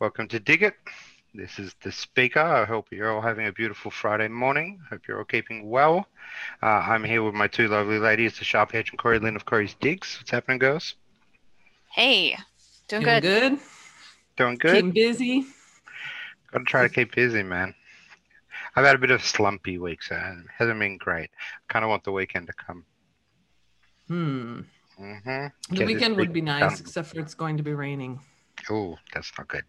Welcome to Dig It. This is the speaker. I hope you're all having a beautiful Friday morning. Hope you're all keeping well. Uh, I'm here with my two lovely ladies, the Sharp Edge and Corey Lynn of Corey's Digs. What's happening, girls? Hey, doing, Doing good. good. Doing good? Keeping busy. Gotta try to keep busy, man. I've had a bit of a slumpy week, so it hasn't been great. kind of want the weekend to come. Hmm. Mm-hmm. The weekend would be nice, except for it's going to be raining. Oh, that's not good.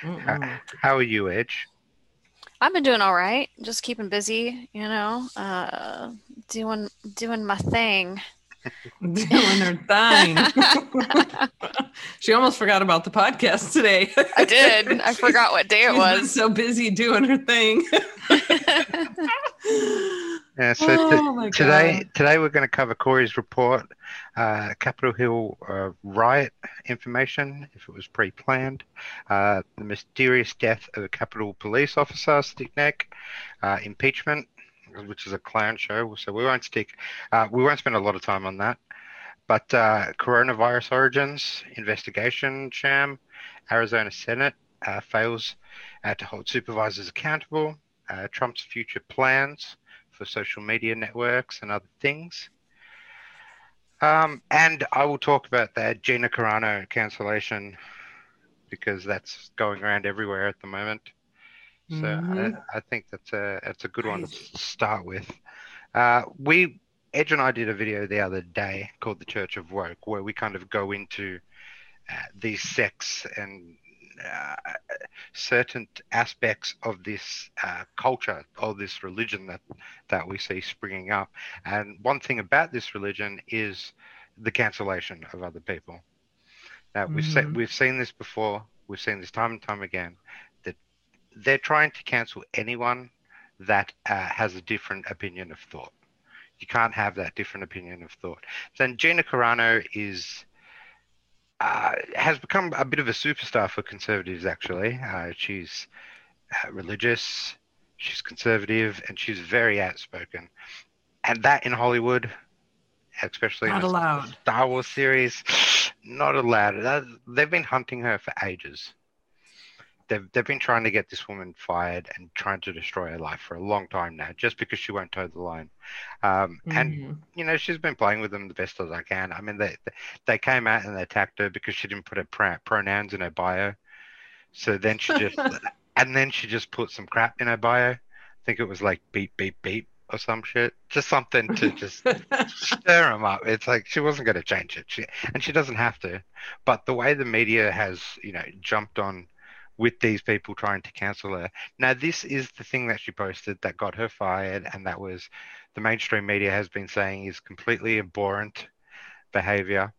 How, how are you, Edge? I've been doing all right. Just keeping busy, you know, uh, doing doing my thing. Doing her thing. she almost forgot about the podcast today. I did. I forgot what day it She's been was. so busy doing her thing. Yeah, so oh my today, God. today we're going to cover Corey's report, uh, Capitol Hill uh, riot information, if it was pre-planned, uh, the mysterious death of a Capitol police officer, Sicknick, uh, impeachment, which is a clown show. So we won't stick, uh, we won't spend a lot of time on that. But uh, coronavirus origins investigation sham, Arizona Senate uh, fails uh, to hold supervisors accountable, uh, Trump's future plans for social media networks and other things. Um, and I will talk about that Gina Carano cancellation because that's going around everywhere at the moment. So Mhm. I, I think that's a that's a good one to start with. Uh, we Edge and I did a video the other day called the Church of Woke, where we kind of go into uh, these sects and uh, certain aspects of this uh, culture or this religion that that we see springing up. And one thing about this religion is the cancellation of other people. Now we've se- Mhm. we've seen this before. We've seen this time and time again. That they're trying to cancel anyone that uh, has a different opinion of thought. You can't have that different opinion of thought. Then Gina Carano is uh, has become a bit of a superstar for conservatives. Actually, uh, she's uh, religious, she's conservative, and she's very outspoken. And that in Hollywood, especially Not in allowed. Star Wars series, not allowed. They've been hunting her for ages. They've, they've been trying to get this woman fired and trying to destroy her life for a long time now, just because she won't toe the line. Um, And Mhm. you know, she's been playing with them the best as I can. I mean, they they came out and they attacked her because she didn't put her pro- pronouns in her bio. So then she just, and then she just put some crap in her bio. I think it was like beep beep beep or some shit, just something to just stir them up. It's like she wasn't going to change it, she, and she doesn't have to. But the way the media has, you know, jumped on with these people trying to cancel her. Now, this is the thing that she posted that got her fired, and that was the mainstream media has been saying is completely abhorrent behavior.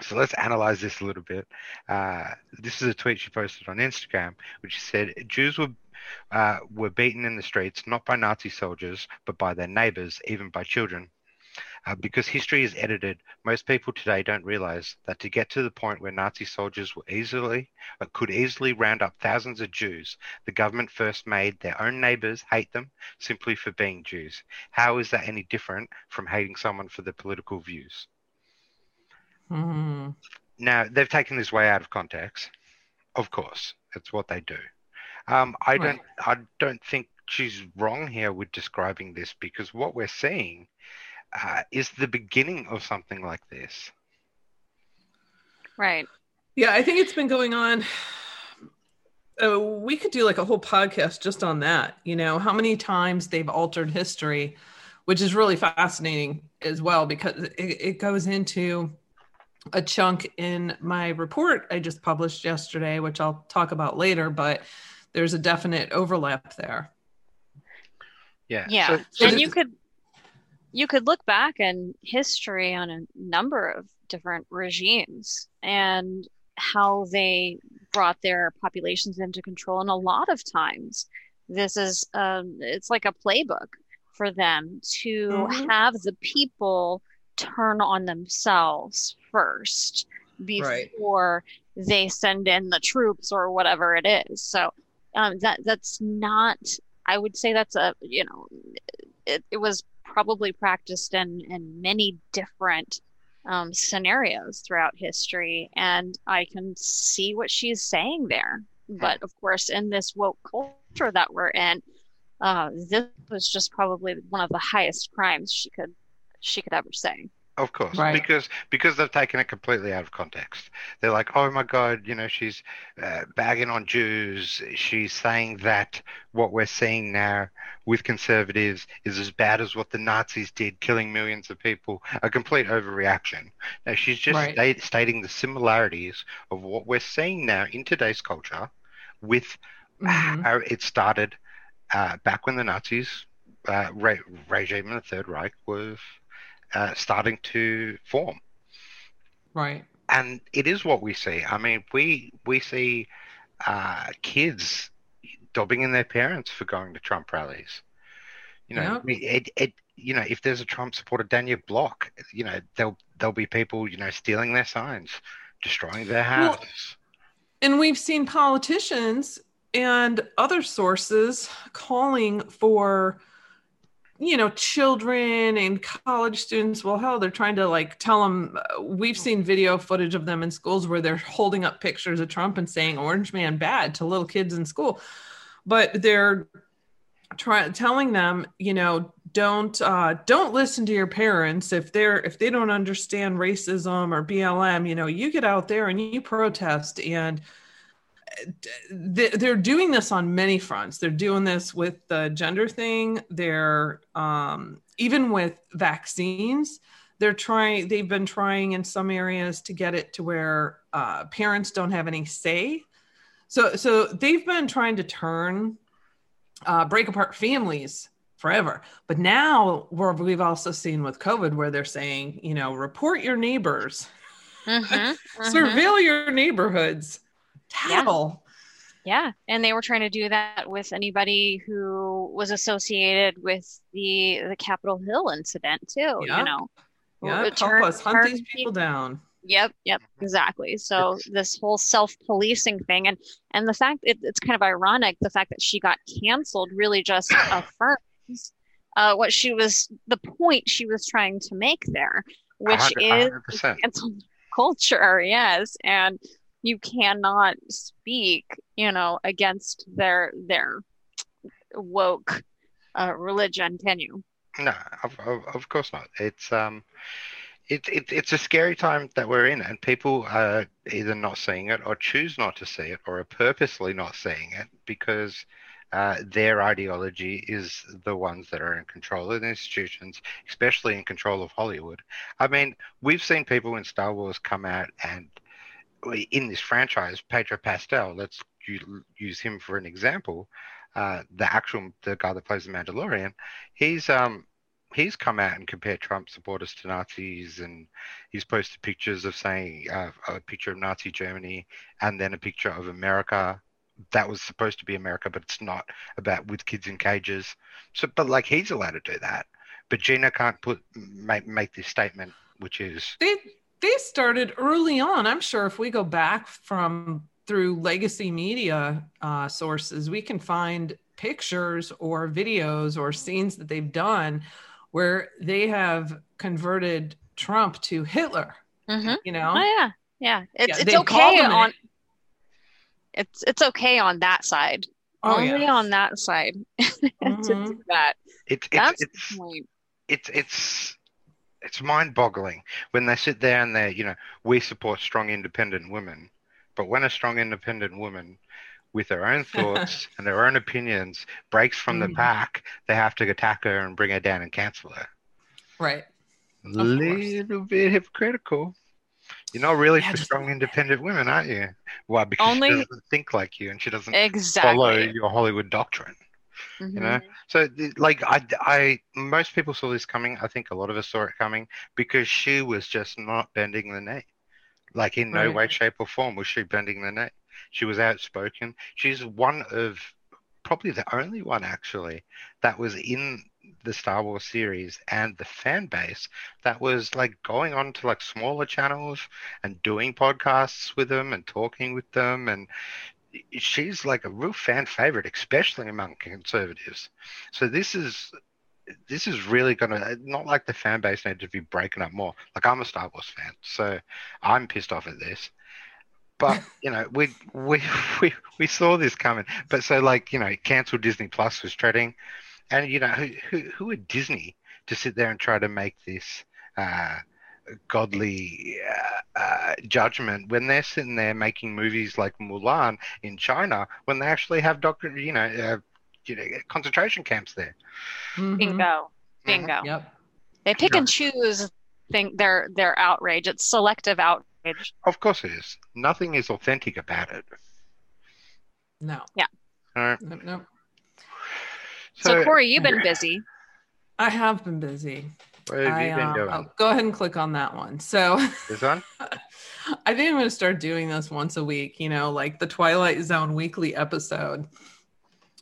So let's analyze this a little bit. Uh, this is a tweet she posted on Instagram, which said Jews were uh, were beaten in the streets not by Nazi soldiers, but by their neighbors, even by children. Uh, because history is edited, most people today don't realize that to get to the point where Nazi soldiers were easily, uh, could easily round up thousands of Jews, the government first made their own neighbors hate them simply for being Jews. How is that any different from hating someone for their political views? Mhm. Now, they've taken this way out of context. Of course, it's what they do. Um, I don't. I don't think she's wrong here with describing this because what we're seeing uh, is the beginning of something like this. Right. Yeah, I think it's been going on. Uh, we could do like a whole podcast just on that. You know, how many times they've altered history, which is really fascinating as well because it, it goes into a chunk in my report I just published yesterday, which I'll talk about later, but there's a definite overlap there. Yeah. Yeah. So, so and you could you could look back in history on a number of different regimes and how they brought their populations into control. And a lot of times this is um, it's like a playbook for them to Mhm. have the people turn on themselves first Right. before they send in the troops or whatever it is. So um, that that's not. I would say that's a you know, it, it was probably practiced in in many different um, scenarios throughout history, and I can see what she's saying there. But of course, in this woke culture that we're in, uh, this was just probably one of the highest crimes she could she could ever say. Of course, Right. because because they've taken it completely out of context. They're like, "Oh my God, you know, she's uh, bagging on Jews. She's saying that what we're seeing now with conservatives is as bad as what the Nazis did, killing millions of people. A complete overreaction." No, she's just Right. stating the similarities of what we're seeing now in today's culture with Mhm. how it started uh, back when the Nazis uh, re- regime in the Third Reich was uh, starting to form. Right. And it is what we see. I mean, we we see uh, kids dobbing in their parents for going to Trump rallies. You know, Yeah. it, it you know if there's a Trump supporter down your block, you know there'll there'll be people you know stealing their signs, destroying their Well, houses. And we've seen politicians and other sources calling for, you know, children and college students. Well, hell, they're trying to like tell them. we've seen video footage of them in schools where they're holding up pictures of Trump and saying "Orange Man bad" to little kids in school, but they're trying telling them, you know, don't uh, don't listen to your parents if they're if they don't understand racism or BLM. You know, you get out there and you protest and they're doing this on many fronts. They're doing this with the gender thing. They're um, even with vaccines. They're trying. They've been trying in some areas to get it to where uh, parents don't have any say. So, so they've been trying to turn, uh, break apart families forever. But now, we're, we've also seen with COVID where they're saying, you know, report your neighbors, Mhm, mhm. surveil your neighborhoods, tattle. Yeah, and they were trying to do that with anybody who was associated with the the Capitol Hill incident too. Yeah. You know, Yeah, Or help turn- us hunt these people down. Yep, yep, exactly. So this whole self-policing thing, and and the fact it, it's kind of ironic, the fact that she got canceled really just affirms uh, what she was, the point she was trying to make there, which hundred- a is hundred percent. cancel culture. Yes, and you cannot speak, you know, against their their woke uh, religion, can you? No, of, of, of course not. It's um, it, it it's a scary time that we're in, and people are either not seeing it or choose not to see it, or are purposely not seeing it because uh, their ideology is the ones that are in control of the institutions, especially in control of Hollywood. I mean, we've seen people in Star Wars come out and in this franchise, Pedro Pascal. Let's use him for an example. Uh, the actual the guy that plays the Mandalorian, he's um he's come out and compared Trump supporters to Nazis, and he's posted pictures of saying uh, a picture of Nazi Germany and then a picture of America that was supposed to be America, but it's not about with kids in cages. So, but like he's allowed to do that, but Gina can't put make make this statement, which is they started early on. I'm sure if we go back from through legacy media uh, sources, we can find pictures or videos or scenes that they've done where they have converted Trump to Hitler. Mm-hmm. You know, Oh yeah, yeah. It's Yeah, it's okay on it. it's it's okay on that side. Oh, Only yeah. on that side to Mhm. do that. it's it's That's it's the point. it's it's it's mind-boggling when they sit there and they you know we support strong independent women but when a strong independent woman with her own thoughts and her own opinions breaks from the Mhm. pack they have to attack her and bring her down and cancel her. Right? a little bit hypocritical. You're not really Yeah, for strong independent women aren't you? Why? Because Only- she doesn't think like you and she doesn't Exactly. follow your hollywood doctrine Mhm. you know? So like I, I most people saw this coming. I think a lot of us saw it coming because she was just not bending the knee. Like in no Right. way shape or form was she bending the knee. She was outspoken. She's one of probably the only one actually that was in the star wars series and the fan base that was like going on to like smaller channels and doing podcasts with them and talking with them and she's like a real fan favorite, especially among conservatives. So this is this is really gonna not like the fan base need to be breaking up more. Like I'm a Star Wars fan, so I'm pissed off at this. But you know, we we we we saw this coming. But so like you know, cancel Disney Plus was treading, and you know who who who are Disney to sit there and try to make this uh, godly uh, uh, judgment when they're sitting there making movies like Mulan in China when they actually have doctor you know uh, you know concentration camps there. Mhm. Bingo. Bingo. Yep. They pick and choose think their their outrage. It's selective outrage. Of course it is. Nothing is authentic about it. No. Yeah. All right. No, no. So, Corey, you've been busy. I have been busy. What have I, you been uh, doing? I'll go ahead and click on that one. So This one? I think I'm going to start doing this once a week, you know, like the Twilight Zone weekly episode,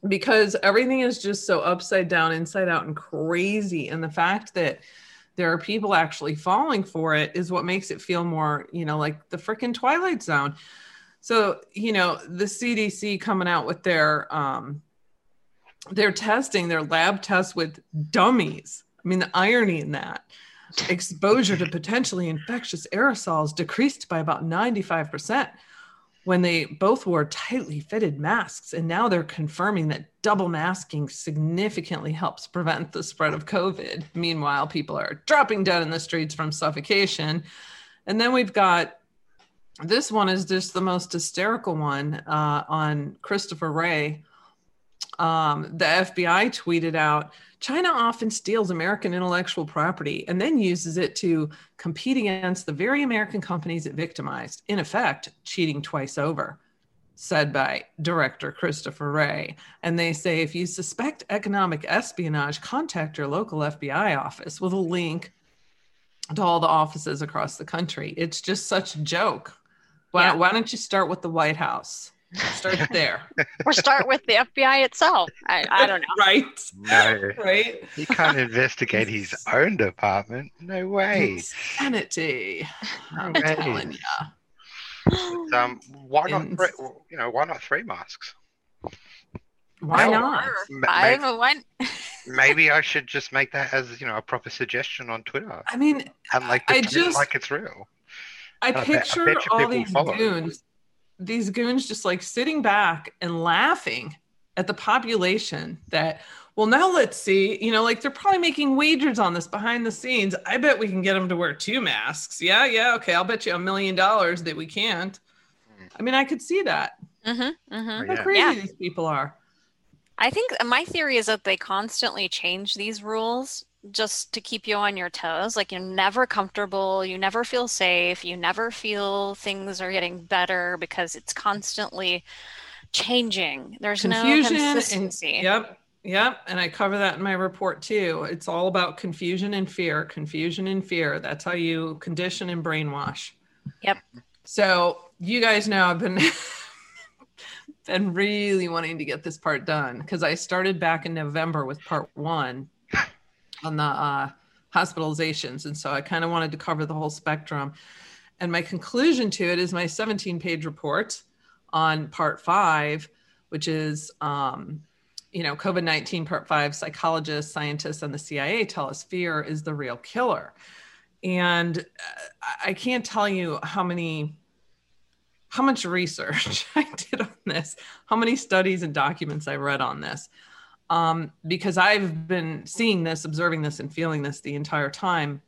because everything is just so upside down, inside out, and crazy. And the fact that there are people actually falling for it is what makes it feel more, you know, like the freaking Twilight Zone. So, you know, the CDC coming out with their, um, their testing, their lab tests with dummies. I mean, the irony in that exposure to potentially infectious aerosols decreased by about 95% when they both wore tightly fitted masks. And now they're confirming that double masking significantly helps prevent the spread of COVID. Meanwhile, people are dropping dead in the streets from suffocation. And then we've got this one is just the most hysterical one uh, on Christopher Wray. Um, the FBI tweeted out China often steals American intellectual property and then uses it to compete against the very American companies it victimized, in effect, cheating twice over, said by director Christopher Wray. And they say if you suspect economic espionage, contact your local FBI office with a link to all the offices across the country. It's just such a joke. Why, Yeah. why don't you start with the White House? Start there. Or start with the FBI itself. I, I don't know. Right. No. Right. He can't investigate his own department. No way. Insanity. I'm Okay. telling ya. Um, why not? Three, you know, why not three masks? Why No. not? Ma- I'm may- a one. Maybe I should just make that as you know a proper suggestion on Twitter I mean, and like I just- like it's real. I bet- I bet picture you all these follow. goons, these goons just like sitting back and laughing at the population that, well, now let's see, you know, like they're probably making wagers on this behind the scenes. I bet we can get them to wear two masks. Yeah, yeah, okay. I'll bet you a million dollars that we can't. I mean, I could see that. Mm-hmm, mm-hmm. Oh, How yeah. crazy Yeah. these people are. I think my theory is that they constantly change these rules just to keep you on your toes. Like you're never comfortable, you never feel safe, you never feel things are getting better because it's constantly changing. There's Confusion no and consistency. Yep. Yep. And I cover that in my report too. It's all about confusion and fear. Confusion and fear. That's how you condition and brainwash. Yep. So you guys know I've been been really wanting to get this part done because I started back in November with part one on the uh, hospitalizations. And so I kind of wanted to cover the whole spectrum. And my conclusion to it is my 17 page report on part five, which is, um, you know, COVID 19 part five psychologists, scientists, and the CIA tell us fear is the real killer. And uh, I- I can't tell you how many how much research I did on this, how many studies and documents I read on this. Um, because I've been seeing this, observing this, and feeling this the entire time.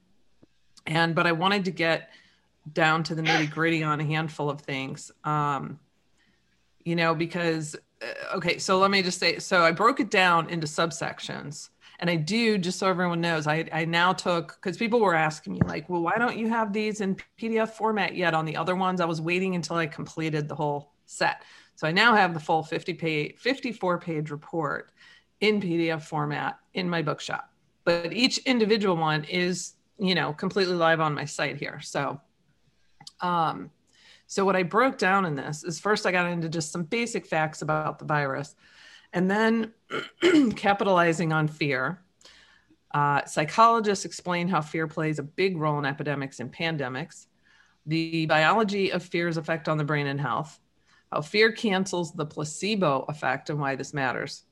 And, but I wanted to get down to the nitty gritty on a handful of things. Um, you know, because, uh, okay, so let me just say so I broke it down into subsections. And I do, just so everyone knows, I, I now took, because people were asking me, like, well, why don't you have these in PDF format yet on the other ones? I was waiting until I completed the whole set. So I now have the full 50 page, 54 page report in PDF format in my bookshop. But each individual one is, you know, completely live on my site here. So, um, so what I broke down in this is first I got into just some basic facts about the virus, and then capitalizing on fear. Uh, psychologists explain how fear plays a big role in epidemics and pandemics, the biology of fear's effect on the brain and health, how fear cancels the placebo effect and why this matters,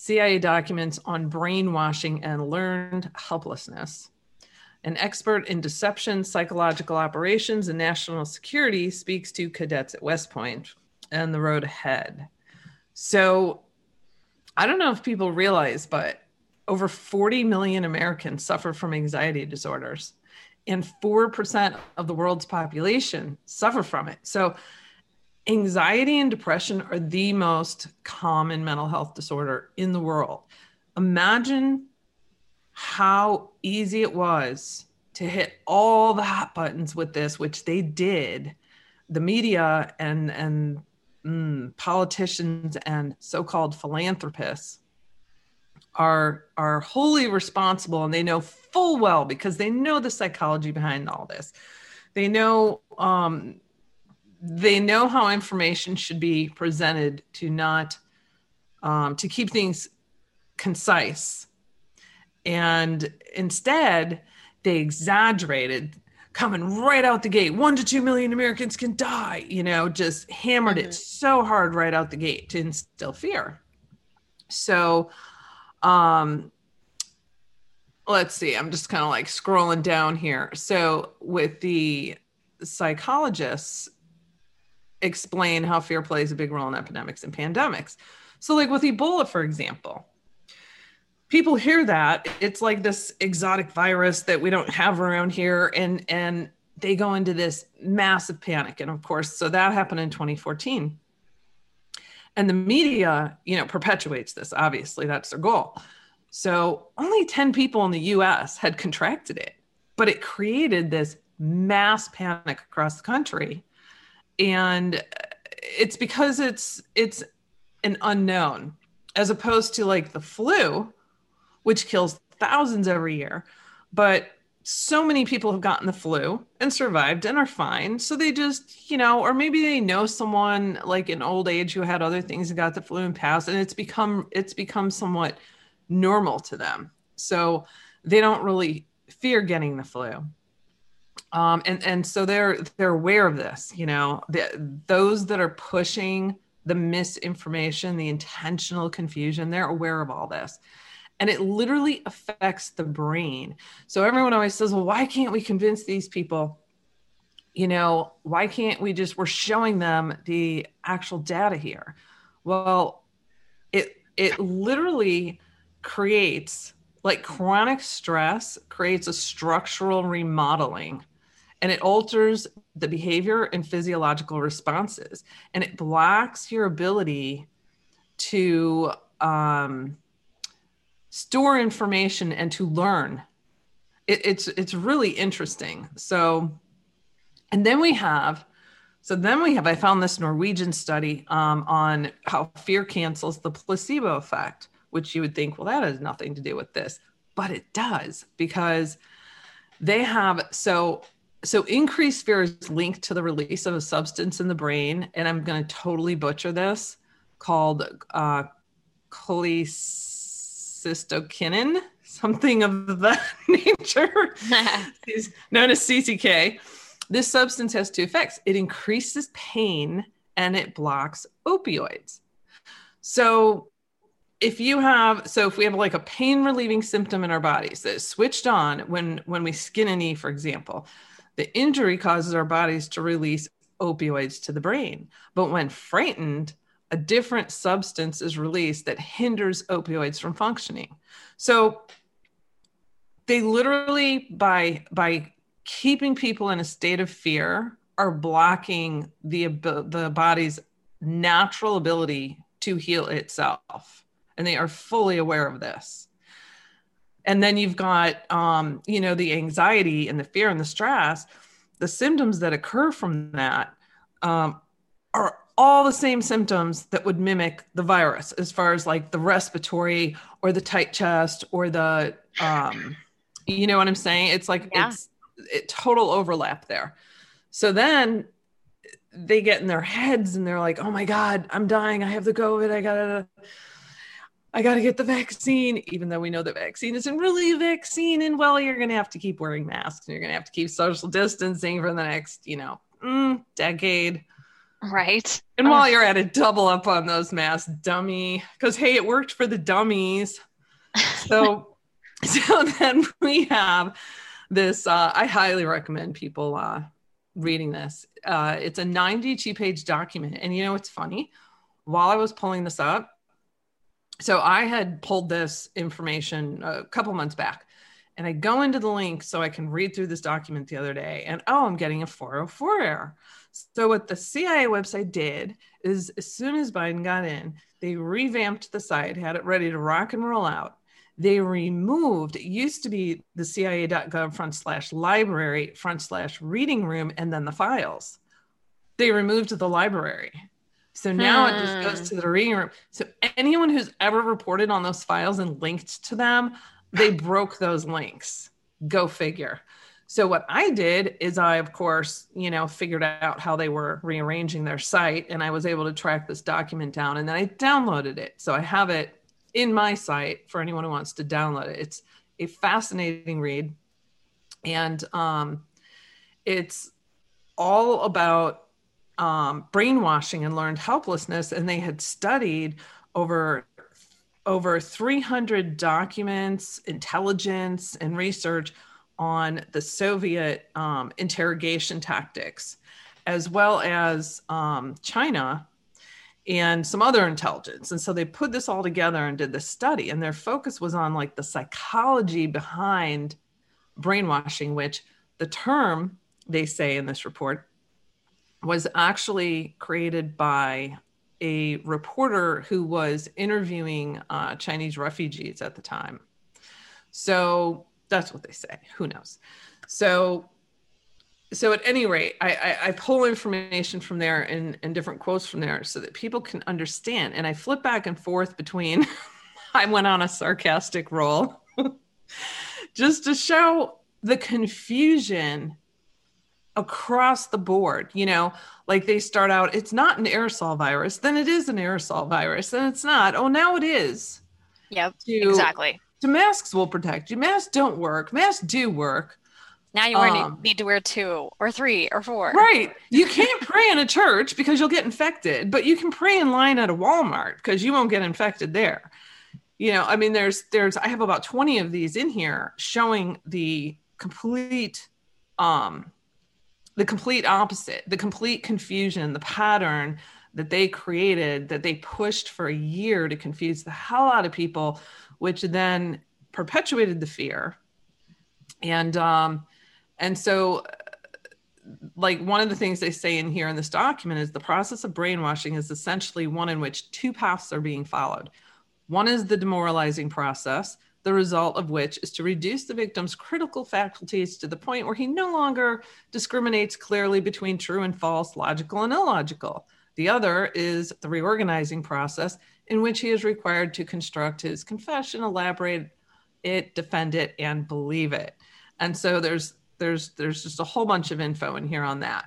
CIA documents on brainwashing and learned helplessness. An expert in deception, psychological operations, and national security speaks to cadets at West Point and the road ahead. So I don't know if people realize, but over 40 million Americans suffer from anxiety disorders, and 4% of the world's population suffer from it. So, anxiety and depression are the most common mental health disorder in the world. Imagine how easy it was to hit all the hot buttons with this, which they did. The media and and mm, politicians and so-called philanthropists are are wholly responsible and they know full well because they know the psychology behind all this they know um, they know how information should be presented to not um, to keep things concise and instead they exaggerated coming right out the gate one to two million americans can die you know just hammered mm-hmm. it so hard right out the gate to instill fear so um, let's see, I'm just kind of like scrolling down here. So, with the psychologists explain how fear plays a big role in epidemics and pandemics. So, like with Ebola, for example, people hear that. It's like this exotic virus that we don't have around here, and and they go into this massive panic. And of course, so that happened in 2014 and the media you know perpetuates this obviously. That's their goal. So only 10 people in the us had contracted it but it created this mass panic across the country and uh, it's because it's it's an unknown as opposed to like the flu which kills thousands every year but so many people have gotten the flu and survived and are fine. So they just, you know, or maybe they know someone like in old age who had other things and got the flu and passed, and it's become it's become somewhat normal to them. So they don't really fear getting the flu. Um, and and so they're they're aware of this. You know, the, those that are pushing the misinformation, the intentional confusion, they're aware of all this and it literally affects the brain. So everyone always says, well, why can't we convince these people? You know, why can't we just, we're showing them the actual data here. Well, it, it literally creates like chronic stress creates a structural remodeling and it alters the behavior and physiological responses and it blocks your ability to um, store information and to learn. It, it's it's really interesting. So, and then we have, so then we have. I found this Norwegian study um, on how fear cancels the placebo effect, which you would think, well, that has nothing to do with this, but it does because they have so so increased fear is linked to the release of a substance in the brain, and I'm going to totally butcher this, called uh, cholis cystokinin, something of that nature, is known as CCK. This substance has two effects it increases pain and it blocks opioids. So, if you have so if we have like a pain relieving symptom in our bodies that is switched on when when we skin a knee for example the injury causes our bodies to release opioids to the brain. But when frightened a different substance is released that hinders opioids from functioning. So they literally by by keeping people in a state of fear are blocking the the body's natural ability to heal itself. And they are fully aware of this and then you've got um, you know the anxiety and the fear and the stress. The symptoms that occur from that um, are all the same symptoms that would mimic the virus as far as like the respiratory or the tight chest or the um you know what i'm saying? It's like yeah. it's it total overlap there. So then they get in their heads and they're like oh my god i'm dying. I have the covid. I gotta i gotta get the vaccine even though we know the vaccine isn't really a vaccine and well you're gonna have to keep wearing masks and you're gonna have to keep social distancing for the next you know mm, decade Right. And while you're at it, double up on those masks, dummy. Because hey, it worked for the dummies. So, so then we have this. Uh, I highly recommend people uh, reading this. Uh, it's a 92 page document, and you know it's funny. While I was pulling this up, so I had pulled this information a couple months back, and I go into the link so I can read through this document the other day, and oh, I'm getting a 404 error. So what the CIA website did is as soon as Biden got in, they revamped the site, had it ready to rock and roll out. They removed, it used to be the CIA.gov front slash library front slash reading room and then the files. They removed the library. So now hmm. it just goes hmm. to the reading room. So anyone who's ever reported on those files and linked to them, they broke those links. Go figure. So what I did is I, of course, you know, figured out how they were rearranging their site and I was able to track this document down and then I downloaded it. So I have it in my site for anyone who wants to download it. It's a fascinating read. And um, it's all about um, brainwashing and learned helplessness. And they had studied over over 300 documents, intelligence, and research on the Soviet um, interrogation tactics, as well as um, China and some other intelligence. And so they put this all together and did this study, and their focus was on like the psychology behind brainwashing, which the term they say in this report was actually created by a reporter who was interviewing uh, Chinese refugees at the time. So that's what they say. Who knows? So, so at any rate, I, I, I pull information from there and, and different quotes from there so that people can understand. And I flip back and forth between. I went on a sarcastic roll, just to show the confusion across the board. You know, like they start out, it's not an aerosol virus, then it is an aerosol virus, and it's not. Oh, now it is. Yep. To, exactly the masks will protect you. Masks don't work. Masks do work. Now you um, need to wear two or three or four. Right. You can't pray in a church because you'll get infected, but you can pray in line at a Walmart because you won't get infected there. You know, I mean, there's there's I have about 20 of these in here showing the complete um the complete opposite, the complete confusion, the pattern that they created that they pushed for a year to confuse the hell out of people which then perpetuated the fear. And um, and so like one of the things they say in here in this document is the process of brainwashing is essentially one in which two paths are being followed. One is the demoralizing process, the result of which is to reduce the victim's critical faculties to the point where he no longer discriminates clearly between true and false, logical and illogical. The other is the reorganizing process, in which he is required to construct his confession, elaborate it, defend it, and believe it. And so there's there's there's just a whole bunch of info in here on that.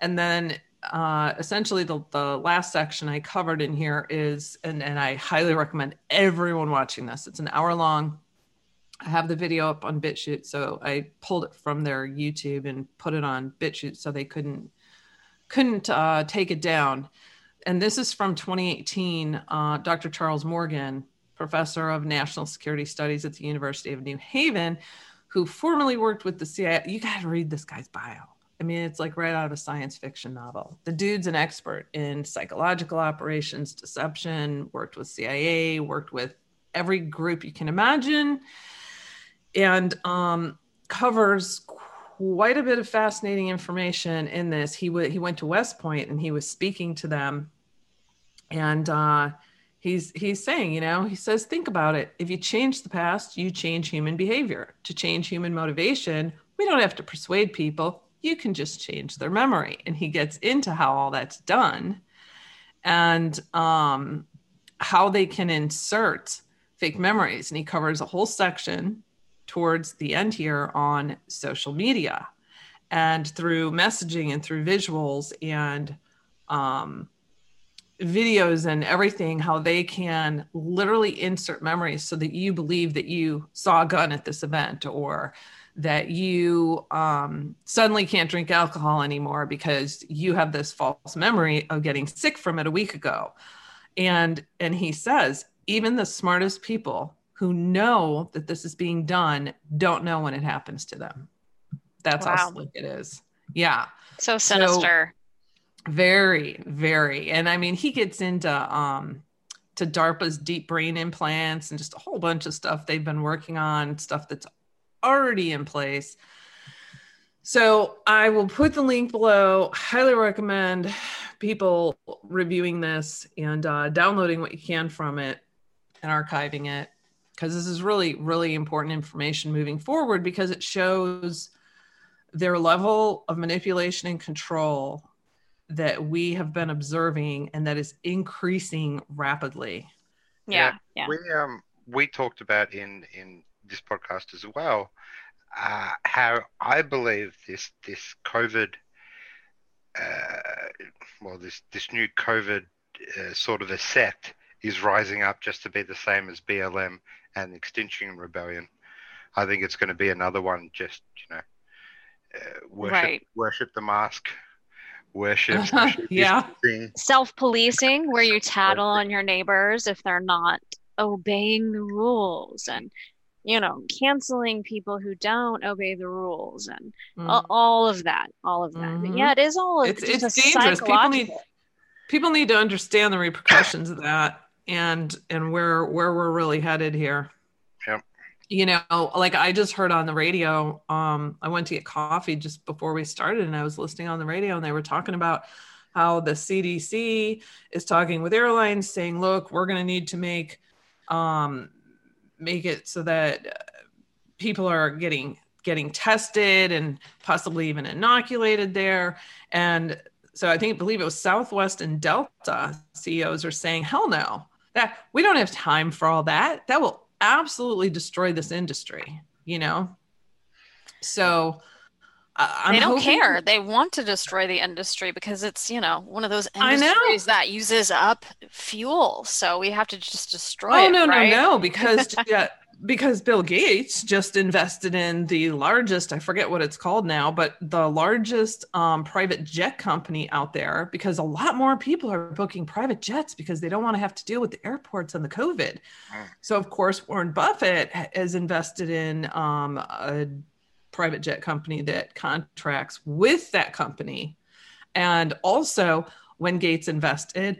And then uh, essentially the, the last section I covered in here is, and, and I highly recommend everyone watching this. It's an hour long. I have the video up on BitChute, so I pulled it from their YouTube and put it on BitChute so they couldn't couldn't uh, take it down and this is from 2018. Uh, Dr. Charles Morgan, professor of national security studies at the University of New Haven, who formerly worked with the CIA. You got to read this guy's bio. I mean, it's like right out of a science fiction novel. The dude's an expert in psychological operations, deception, worked with CIA, worked with every group you can imagine, and um, covers quite a bit of fascinating information in this. He, w- he went to West Point and he was speaking to them and uh, he's he's saying you know he says think about it if you change the past you change human behavior to change human motivation we don't have to persuade people you can just change their memory. And he gets into how all that's done and um, how they can insert fake memories. And he covers a whole section towards the end here on social media and through messaging and through visuals and um, videos and everything how they can literally insert memories so that you believe that you saw a gun at this event or that you um, suddenly can't drink alcohol anymore because you have this false memory of getting sick from it a week ago and and he says even the smartest people who know that this is being done don't know when it happens to them that's Wow. how slick it is yeah So sinister. Very, very. And I mean, he gets into um to DARPA's deep brain implants and just a whole bunch of stuff they've been working on, stuff that's already in place. So I will put the link below. Highly recommend people reviewing this and uh, downloading what you can from it and archiving it because this is really, really important information moving forward because it shows their level of manipulation and control that we have been observing and that is increasing rapidly. yeah. Yeah. We um we talked about in in this podcast as well uh, how I believe this this COVID uh, well this this new COVID uh, sort of a sect is rising up just to be the same as BLM and Extinction Rebellion. I think it's going to be another one. Just you know, uh, worship Right. worship the mask, worship social Yeah. Self-policing where you tattle on your neighbors if they're not obeying the rules and you know, canceling people who don't obey the rules and Mm. all, all of that, all of that. But Mhm. yeah, it is all It's- just it's a dangerous. People need- People need to understand the repercussions of that and and where where we're really headed here. You know, like I just heard on the radio, um, I went to get coffee just before we started and I was listening on the radio and they were talking about how the CDC is talking with airlines saying, look, we're going to need to make um, make it so that uh, people are getting getting tested and possibly even inoculated there. And so I think believe it was Southwest and Delta CEOs are saying, hell no, that we don't have time for all that. That will absolutely destroy this industry, you know? So I- I'm they don't hoping- care. They want to destroy the industry because it's, you know, one of those industries that uses up fuel. So we have to just destroy Oh it. no, right? no, no! Because yeah, because Bill Gates just invested in the largest, I forget what it's called now, but the largest um, private jet company out there. Because a lot more people are booking private jets because they don't want to have to deal with the airports and the COVID. Mm. So of course, Warren Buffett has invested in um, a private jet company that contracts with that company, and also when Gates invested,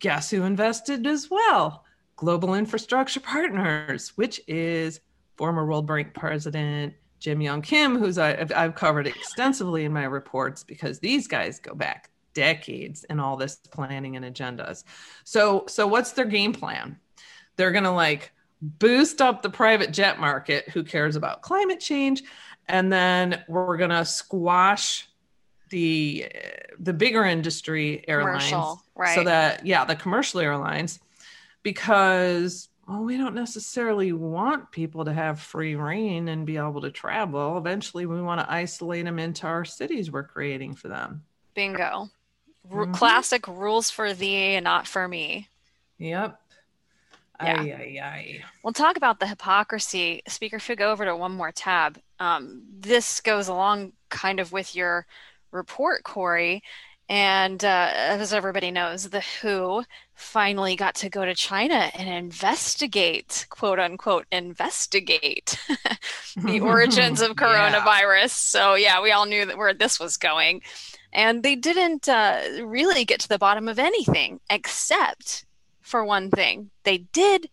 guess who invested as well? Global Infrastructure Partners, which is former World Bank President Jim Yong Kim, who's I, I've, covered extensively in my reports because these guys go back decades in all this planning and agendas. So, so what's their game plan? They're gonna like boost up the private jet market. Who cares about climate change? And then we're gonna squash the the bigger industry airlines right. so that yeah the commercial airlines because well we don't necessarily want people to have free reign and be able to travel eventually we want to isolate them into our cities we're creating for them Bingo. Ru- Mhm. Classic rules for thee and not for me. yep Yeah. Ay, ay, ay. We'll talk about the hypocrisy. Speaker, if you go over to one more tab, um, this goes along kind of with your report, Corey. And uh, as everybody knows, the WHO finally got to go to China and investigate, quote unquote, investigate the origins of Yeah. coronavirus. So, yeah, we all knew that where this was going. And they didn't uh, really get to the bottom of anything except for one thing. They did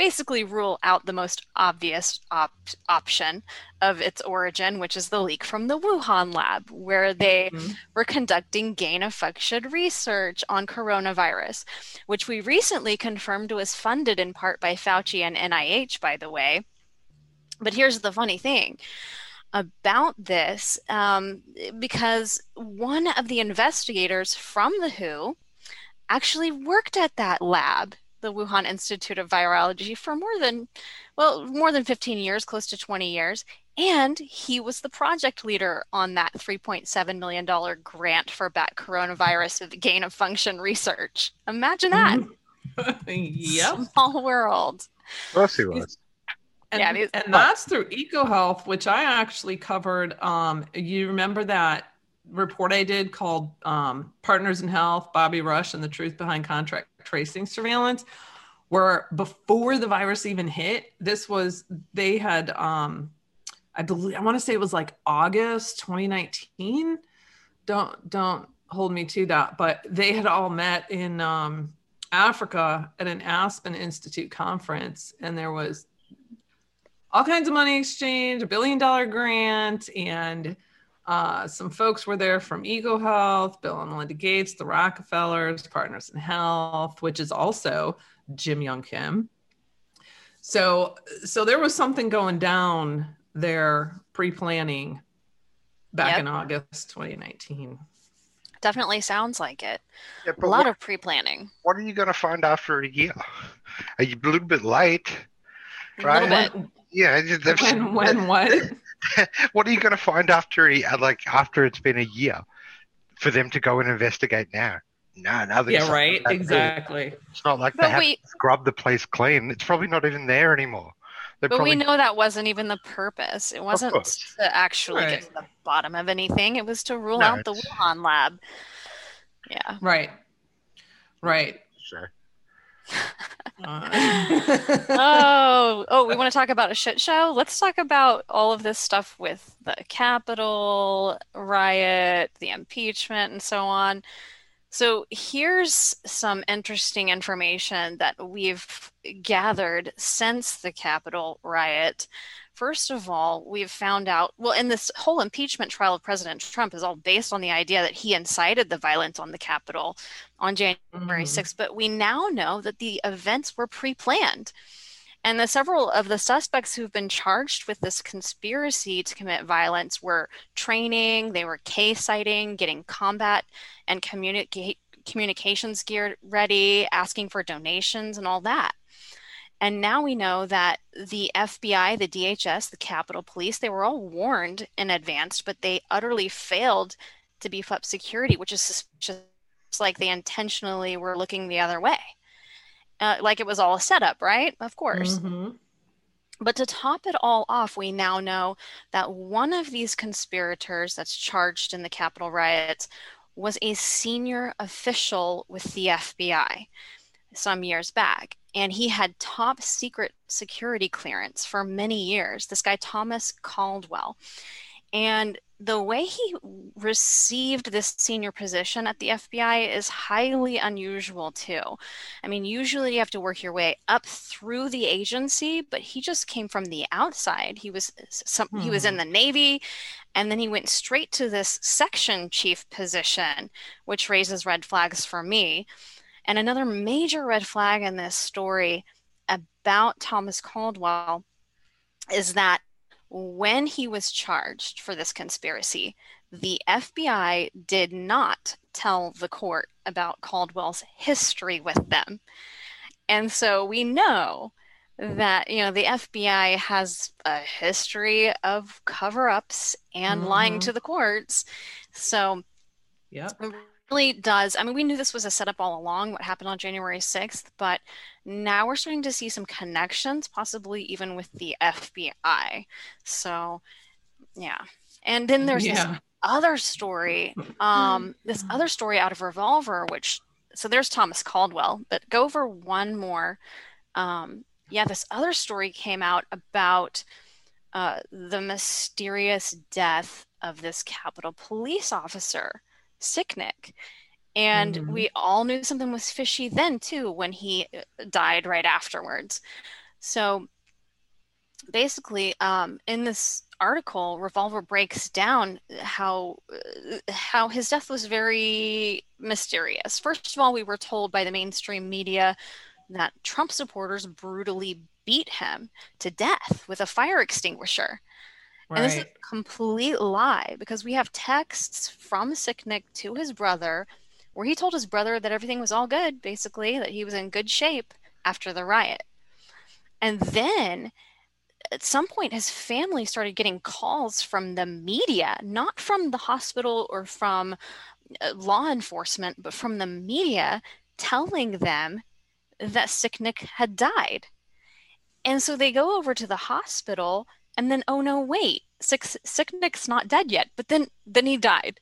basically rule out the most obvious op- option of its origin, which is the leak from the Wuhan lab, where they Mhm. were conducting gain of function research on coronavirus, which we recently confirmed was funded in part by Fauci and NIH, by the way. But here's the funny thing about this um, because one of the investigators from the WHO actually worked at that lab, the Wuhan Institute of Virology, for more than, well, more than 15 years, close to 20 years. And he was the project leader on that $3.7 million grant for bat coronavirus with gain of function research. Imagine that. yep. Small world. Of course he was. And, Yeah, and that's through EcoHealth, which I actually covered. Um, you remember that report I did called um, Partners in Health, Bobby Rush, and the Truth Behind Contract Tracing Surveillance, where before the virus even hit, this was, they had, um, I believe, I want to say it was like August 2019. Don't, don't hold me to that, but they had all met in um, Africa at an Aspen Institute conference, and there was all kinds of money exchange, a billion dollar grant, and uh, some folks were there from EcoHealth, Bill and Melinda Gates, the Rockefellers, Partners in Health, which is also Jim Yong Kim. So, so there was something going down there pre-planning back Yep. in August 2019. Definitely sounds like it. Yeah, A lot what, of pre planning. what are you going to find after a year? Are you a little bit late? A Right. little bit. Yeah. When, when, what? what are you going to find after a, uh, like after it's been a year for them to go and investigate now? No, nothing. Yeah, right. Exactly. It's not like But they have to scrub the place clean. It's probably not even there anymore. They But probably we know that wasn't even the purpose. It wasn't to actually Right. get to the bottom of anything. It was to rule No, out the it's- Wuhan lab. Yeah. Right. Right. Sure. Oh, oh, we want to talk about a shit show? Let's talk about all of this stuff with the Capitol riot, the impeachment, and so on. So here's some interesting information that we've gathered since the Capitol riot. First of all, we've found out, well, in this whole impeachment trial of President Trump is all based on the idea that he incited the violence on the Capitol on January Mhm. 6th, but we now know that the events were pre planned. And the several of the suspects who've been charged with this conspiracy to commit violence were training, they were case citing, getting combat and communicate communications gear ready, asking for donations and all that. And now we know that the FBI, the DHS, the Capitol Police, they were all warned in advance, but they utterly failed to beef up security, which is suspicious like they intentionally were looking the other way. Uh, like it was all a setup, right? Of course. Mhm. But to top it all off, we now know that one of these conspirators that's charged in the Capitol riots was a senior official with the FBI some years back. And he had top secret security clearance for many years. This guy, Thomas Caldwell. And the way he received this senior position at the FBI is highly unusual, too. I mean, usually you have to work your way up through the agency, but he just came from the outside. He was uh, some, he was in hmm. the Navy, and then he went straight to this section chief position, which raises red flags for me. And another major red flag in this story about Thomas Caldwell is that when he was charged for this conspiracy, the FBI did not tell the court about Caldwell's history with them. And so we know that, you know, the FBI has a history of cover ups and lying Mhm. to the courts. So Yep. It really does. I mean, we knew this was a setup all along, what happened on January 6th, but now we're starting to see some connections, possibly even with the FBI. So, yeah. And then there's this other story, um, this other story out of Revolver, which so there's Thomas Caldwell, but go over one more. Um, yeah, this other story came out about uh, the mysterious death of this Capitol police officer, Sicknick. And Mhm. we all knew something was fishy then too when he uh, died right afterwards. So basically, um, in this article, Revolver breaks down how uh, how his death was very mysterious. First of all, we were told by the mainstream media that Trump supporters brutally beat him to death with a fire extinguisher. And this is a complete lie because we have texts from Sicknick to his brother where he told his brother that everything was all good, basically, that he was in good shape after the riot. And then at some point, his family started getting calls from the media, not from the hospital or from uh, law enforcement, but from the media telling them that Sicknick had died. And so they go over to the hospital and then, oh no, wait, Sicknick's not dead yet, but then, then he died.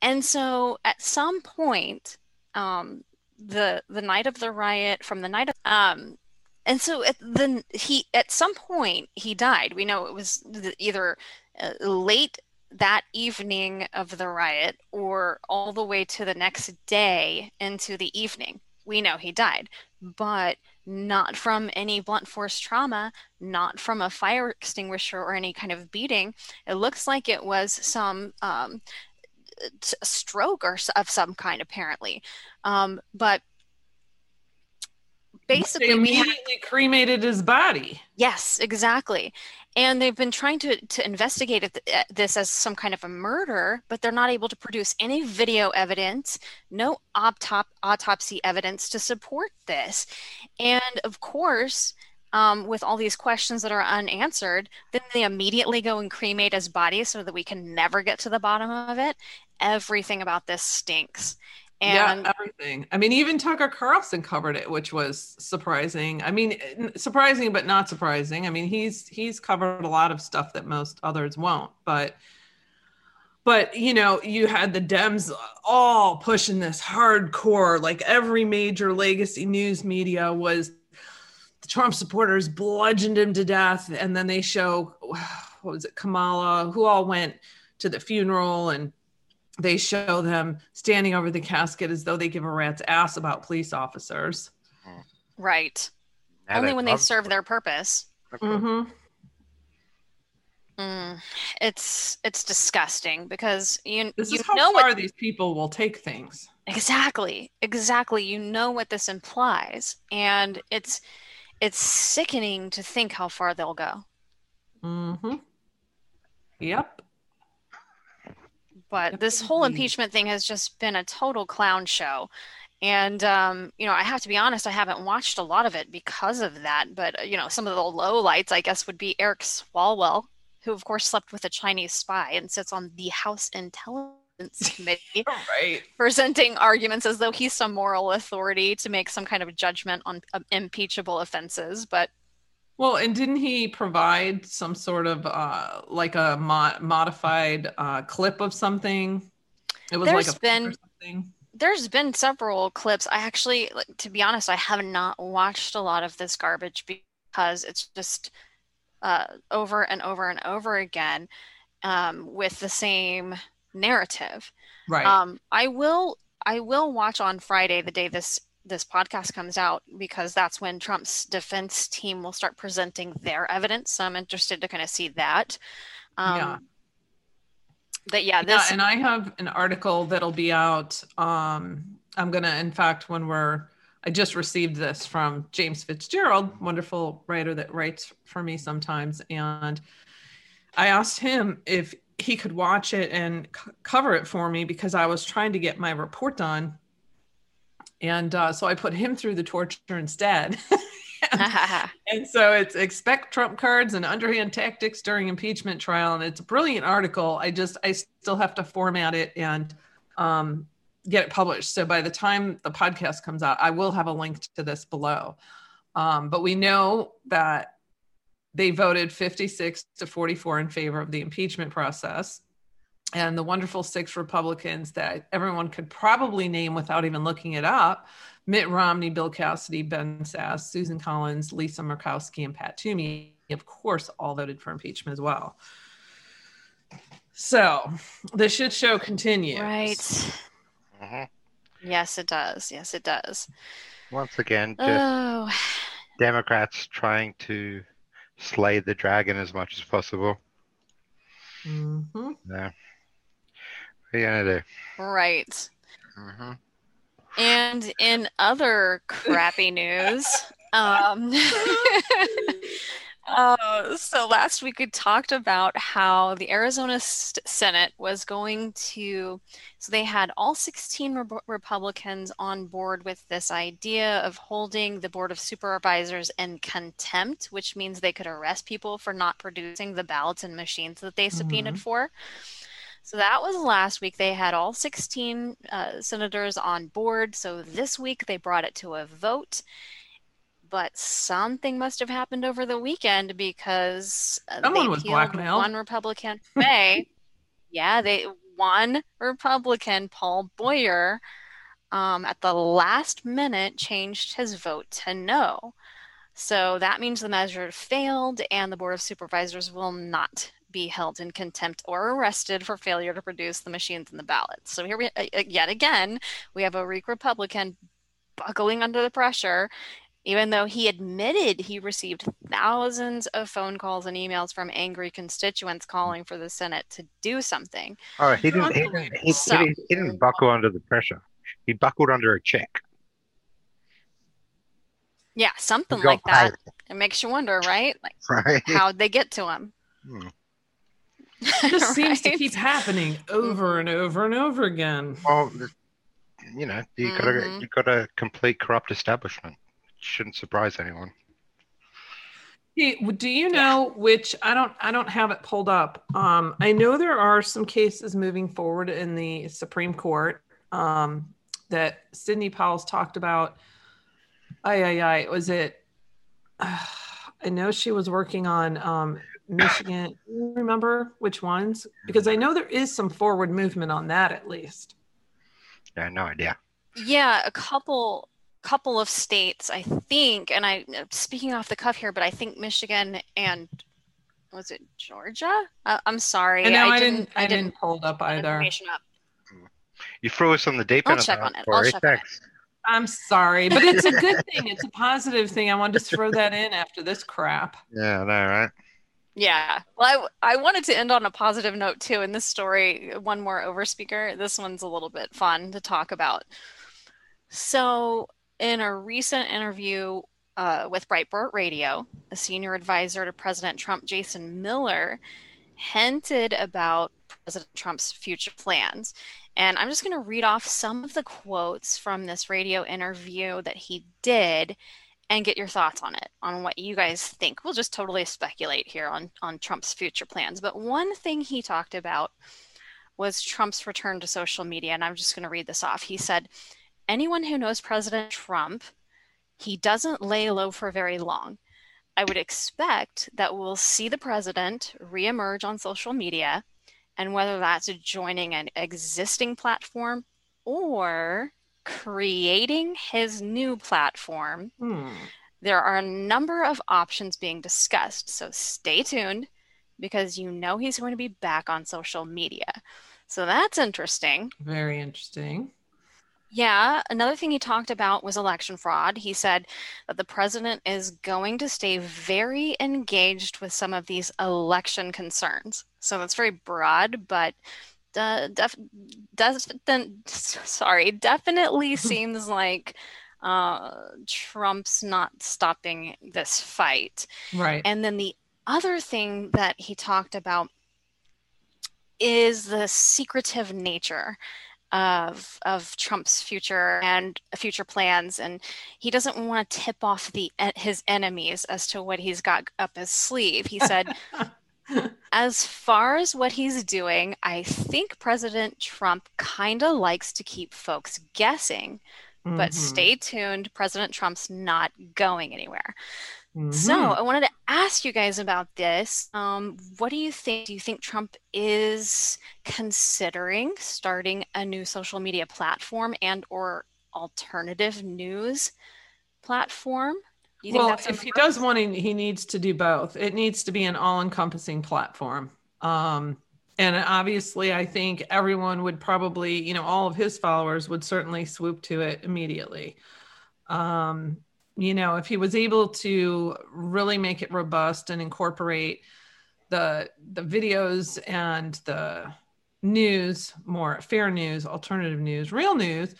And so at some point, um, the the night of the riot, from the night of, um, and so at the he at some point he died. We know it was either uh, late that evening of the riot or all the way to the next day into the evening. We know he died, but not from any blunt force trauma, not from a fire extinguisher or any kind of beating. It looks like it was some um, stroke or of some kind, apparently. Um, but basically, they immediately had, cremated his body. Yes, exactly. And they've been trying to, to investigate uh, this as some kind of a murder, but they're not able to produce any video evidence, no autop- autopsy evidence to support this. And of course, um, with all these questions that are unanswered, then they immediately go and cremate his body so that we can never get to the bottom of it. Everything about this stinks. And yeah, everything. I mean, even Tucker Carlson covered it, which was surprising. I mean, surprising but not surprising. I mean, he's he's covered a lot of stuff that most others won't. But but you know, you had the Dems all pushing this hardcore. Like every major legacy news media was the Trump supporters bludgeoned him to death, and then they show what was it, Kamala, who all went to the funeral and they show them standing over the casket as though they give a rat's ass about police officers. Right. Now Only when they serve their purpose. Mm-hmm. Mm, it's it's disgusting because you this you is how know far what these people will take things. Exactly, exactly. You know what this implies, and it's it's sickening to think how far they'll go. Mm-hmm. Yep. But this whole impeachment thing has just been a total clown show. And, um, you know, I have to be honest, I haven't watched a lot of it because of that. But, uh, you know, some of the low lights, I guess, would be Eric Swalwell, who, of course, slept with a Chinese spy and sits on the House Intelligence Committee, right. presenting arguments as though he's some moral authority to make some kind of judgment on uh, impeachable offenses. But well, and didn't he provide some sort of uh, like a mo- modified uh, clip of something? It was there's like a been there's been several clips. I actually, to be honest, I have not watched a lot of this garbage because it's just uh, over and over and over again um, with the same narrative. Right. Um, I will. I will watch on Friday, the day this this podcast comes out because that's when Trump's defense team will start presenting their evidence. So I'm interested to kind of see that. Um, yeah. But yeah, this. Yeah, and I have an article that'll be out. Um, I'm gonna, in fact, when we're, I just received this from James Fitzgerald, wonderful writer that writes for me sometimes, and I asked him if he could watch it and c- cover it for me because I was trying to get my report done and uh, so I put him through the torture instead. and so it's expect Trump cards and underhand tactics during impeachment trial, and it's a brilliant article. I just I still have to format it and um, get it published. So by the time the podcast comes out, I will have a link to this below. Um, but we know that they voted 56 to 44 in favor of the impeachment process and the wonderful six Republicans that everyone could probably name without even looking it up Mitt Romney, Bill Cassidy, Ben Sasse, Susan Collins, Lisa Murkowski, and Pat Toomey, of course, all voted for impeachment as well. So the shit show continues. Right. Mm-hmm. Yes, it does. Yes, it does. Once again, just oh. Democrats trying to slay the dragon as much as possible. Mm-hmm. Yeah. What are you gonna do? Right. Mm-hmm. And in other crappy news, um, Uh, so last week we talked about how the Arizona Senate was going to, so they had all 16 re- Republicans on board with this idea of holding the Board of Supervisors in contempt, which means they could arrest people for not producing the ballots and machines that they subpoenaed mm-hmm. for. So that was last week. They had all 16 uh, senators on board. So this week they brought it to a vote but something must have happened over the weekend because uh, someone was blackmailed. One Republican, May, yeah, they one Republican, Paul Boyer, um, at the last minute changed his vote to no. So that means the measure failed, and the Board of Supervisors will not be held in contempt or arrested for failure to produce the machines and the ballots. So here we yet again we have a weak Republican buckling under the pressure even though he admitted he received thousands of phone calls and emails from angry constituents calling for the Senate to do something. Oh, he didn't, he, didn't, he, so, he, he didn't buckle under the pressure. He buckled under a check. Yeah, something like that. It makes you wonder, right? Like, right. How'd they get to him? Hmm. It just right? seems to keep happening over and over and over again. Well, you know, you got mm-hmm. you got a complete corrupt establishment shouldn't surprise anyone. do you know which I don't I don't have it pulled up. Um, I know there are some cases moving forward in the Supreme Court um, that Sidney Powell's talked about. I I I was it. Uh, I know she was working on um, Michigan. Remember which ones? Because I know there is some forward movement on that at least. Yeah, no idea. Yeah, a couple couple of states, I think, and I speaking off the cuff here, but I think Michigan and was it Georgia? Uh, I'm sorry, I, know, I, didn't, I didn't. didn't hold up either. Information up. You threw us on the date. I'll check on it. I'll check on it. I'm sorry, but it's a good thing. It's a positive thing. I wanted to throw that in after this crap. Yeah, I know, right? Yeah. Well, I, I wanted to end on a positive note too. In this story, one more over speaker. This one's a little bit fun to talk about. So in a recent interview uh, with Breitbart Radio, a senior advisor to President Trump, Jason Miller, hinted about President Trump's future plans. And I'm just going to read off some of the quotes from this radio interview that he did and get your thoughts on it, on what you guys think. We'll just totally speculate here on, on Trump's future plans. But one thing he talked about was Trump's return to social media. And I'm just going to read this off. He said, anyone who knows President Trump, he doesn't lay low for very long. I would expect that we'll see the president reemerge on social media, and whether that's joining an existing platform or creating his new platform, hmm. there are a number of options being discussed. So stay tuned because you know he's going to be back on social media. So that's interesting. Very interesting. Yeah, another thing he talked about was election fraud. He said that the president is going to stay very engaged with some of these election concerns. So that's very broad, but uh, def- does sorry, definitely seems like uh, Trump's not stopping this fight. Right. And then the other thing that he talked about is the secretive nature of of Trump's future and future plans, and he doesn't want to tip off the his enemies as to what he's got up his sleeve. He said. as far as what he's doing, I think President Trump kind of likes to keep folks guessing. Mm-hmm. But stay tuned, President Trump's not going anywhere. Mm-hmm. So I wanted to ask you guys about this. Um, what do you think? Do you think Trump is considering starting a new social media platform and or alternative news platform? Well, if he does one, he needs to do both. It needs to be an all-encompassing platform. Um, and obviously, I think everyone would probably, you know, all of his followers would certainly swoop to it immediately. Um, you know if he was able to really make it robust and incorporate the the videos and the news more fair news alternative news real news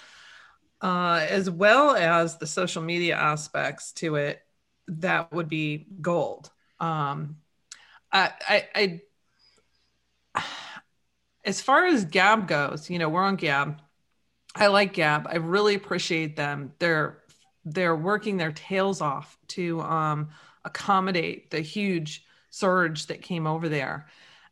uh, as well as the social media aspects to it that would be gold Um, I, I, I, as far as Gab goes, you know, we're on Gab. I like Gab. I really appreciate them. They're they're working their tails off to um, accommodate the huge surge that came over there.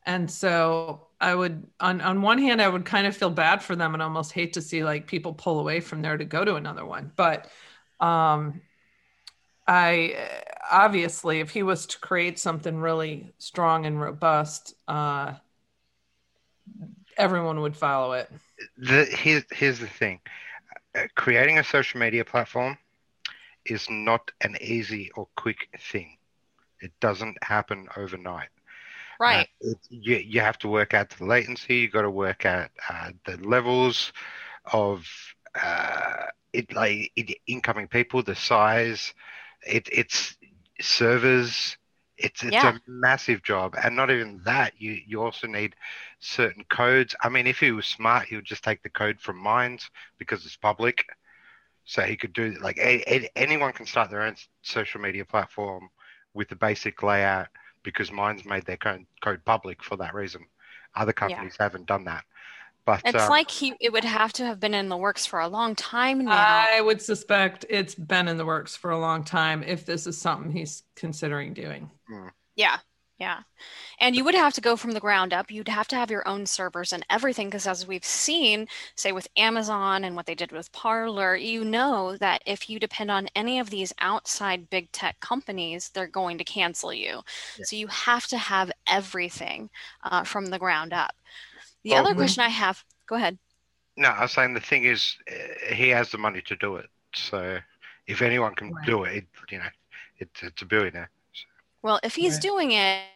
And so I would on on one hand I would kind of feel bad for them and almost hate to see like people pull away from there to go to another one. But um I obviously if he was to create something really strong and robust, uh everyone would follow it. The, here's, here's the thing uh, creating a social media platform is not an easy or quick thing. It doesn't happen overnight. Right. Uh, it, you, you have to work out the latency. You got to work out uh, the levels of uh, it, like it, incoming people, the size. It, it's servers. It's it's Yeah. a massive job, and not even that. You you also need certain codes. I mean, if he was smart, he would just take the code from Minds because it's public. So he could do like a, a- anyone can start their own social media platform with the basic layout because Minds made their code, code public for that reason. Other companies haven't done that. But It's um, like he it would have to have been in the works for a long time now. I would suspect it's been in the works for a long time if this is something he's considering doing. Yeah. Yeah. And you would have to go from the ground up. You'd have to have your own servers and everything because as we've seen, say with Amazon and what they did with Parler, you know that if you depend on any of these outside big tech companies, they're going to cancel you. Yeah. So you have to have everything uh, from the ground up. The Well, other question I have, go ahead. no, I was saying the thing is, uh, he has the money to do it. So if anyone can Right. do it, it, you know, it's it's a billionaire. Well, if he's Right. doing it,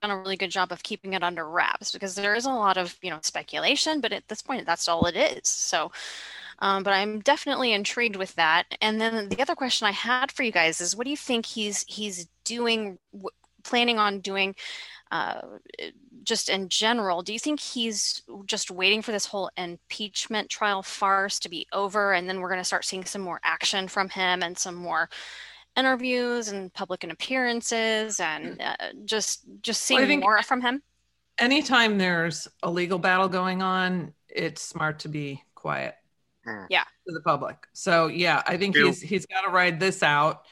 done a really good job of keeping it under wraps because there is a lot of you know speculation, but at this point, that's all it is. So, um, but I'm definitely intrigued with that. And then the other question I had for you guys is, what do you think he's he's doing, w- planning on doing? Uh, just in general, do you think he's just waiting for this whole impeachment trial farce to be over, and then we're going to start seeing some more action from him and some more interviews and public appearances and uh, just just seeing think- more from him. Anytime there's a legal battle going on, it's smart to be quiet. Mm. Yeah. To the public. So yeah, I think True. he's he's got to ride this out.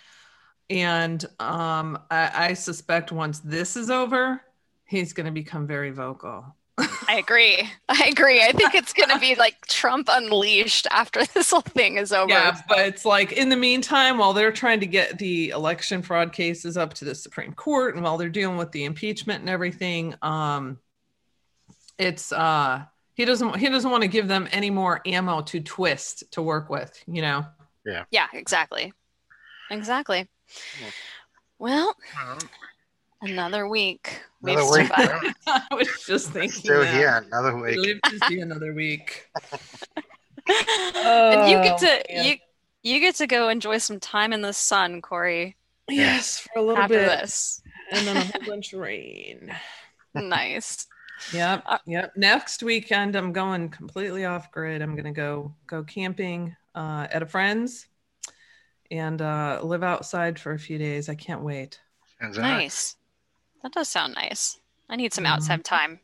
And um, I, I suspect once this is over, he's going to become very vocal. I agree. I agree. I think it's going to be like Trump unleashed after this whole thing is over. Yeah, but it's like in the meantime, while they're trying to get the election fraud cases up to the Supreme Court, and while they're dealing with the impeachment and everything, um, it's uh, he doesn't he doesn't want to give them any more ammo to twist to work with. You know, Yeah, Yeah. exactly. Exactly. Yeah. Well, another week. We've Another week. I was just thinking Still that. here another week. live to see another week. and you get Oh, to man. you you get to go enjoy some time in the sun, Corey, Yes, for a little after bit, this. and then a whole bunch of rain. Nice. Yep. Uh, Yep. Next weekend, I'm going completely off grid. I'm gonna go go camping uh, at a friend's and uh, live outside for a few days. I can't wait. Sounds all right. Nice. That does sound nice. I need some Mhm. outside time.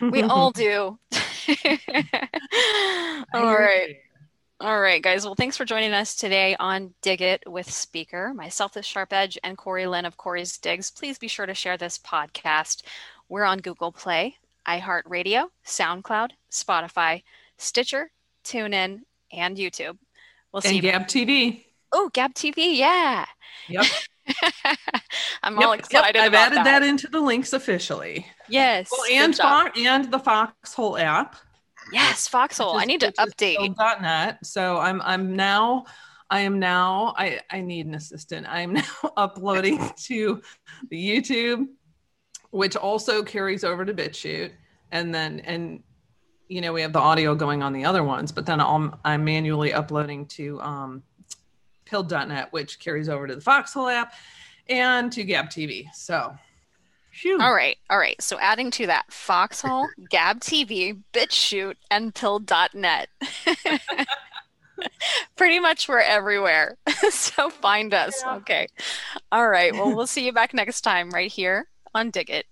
We all do. all right. All right, guys. Well, thanks for joining us today on Dig It with Speaker. Myself, the Sharp Edge, and Corey Lynn of Corey's Digs. Please be sure to share this podcast. We're on Google Play, iHeartRadio, SoundCloud, Spotify, Stitcher, TuneIn, and YouTube. We'll see And you. Gab TV. Oh, Gab TV. Yeah. Yep. I'm all Yep, yep. excited I've about added that. into the links officially. Yes. Well, and. Fox and the Foxhole app. Yes, Foxhole. which I need to update. Net. So I'm I'm now I am now I I need an assistant. I am now uploading to the YouTube, which also carries over to BitChute, and then and you know we have the audio going on the other ones, but then I'm I'm manually uploading to um, Pilled.net, which carries over to the Foxhole app and to Gab TV. So, phew. All right. All right. So adding to that, Foxhole, Gab TV, BitChute, and Pill.net. Pretty much we're everywhere. so find us. Yeah. Okay. All right. Well, we'll see you back next time right here on Dig It.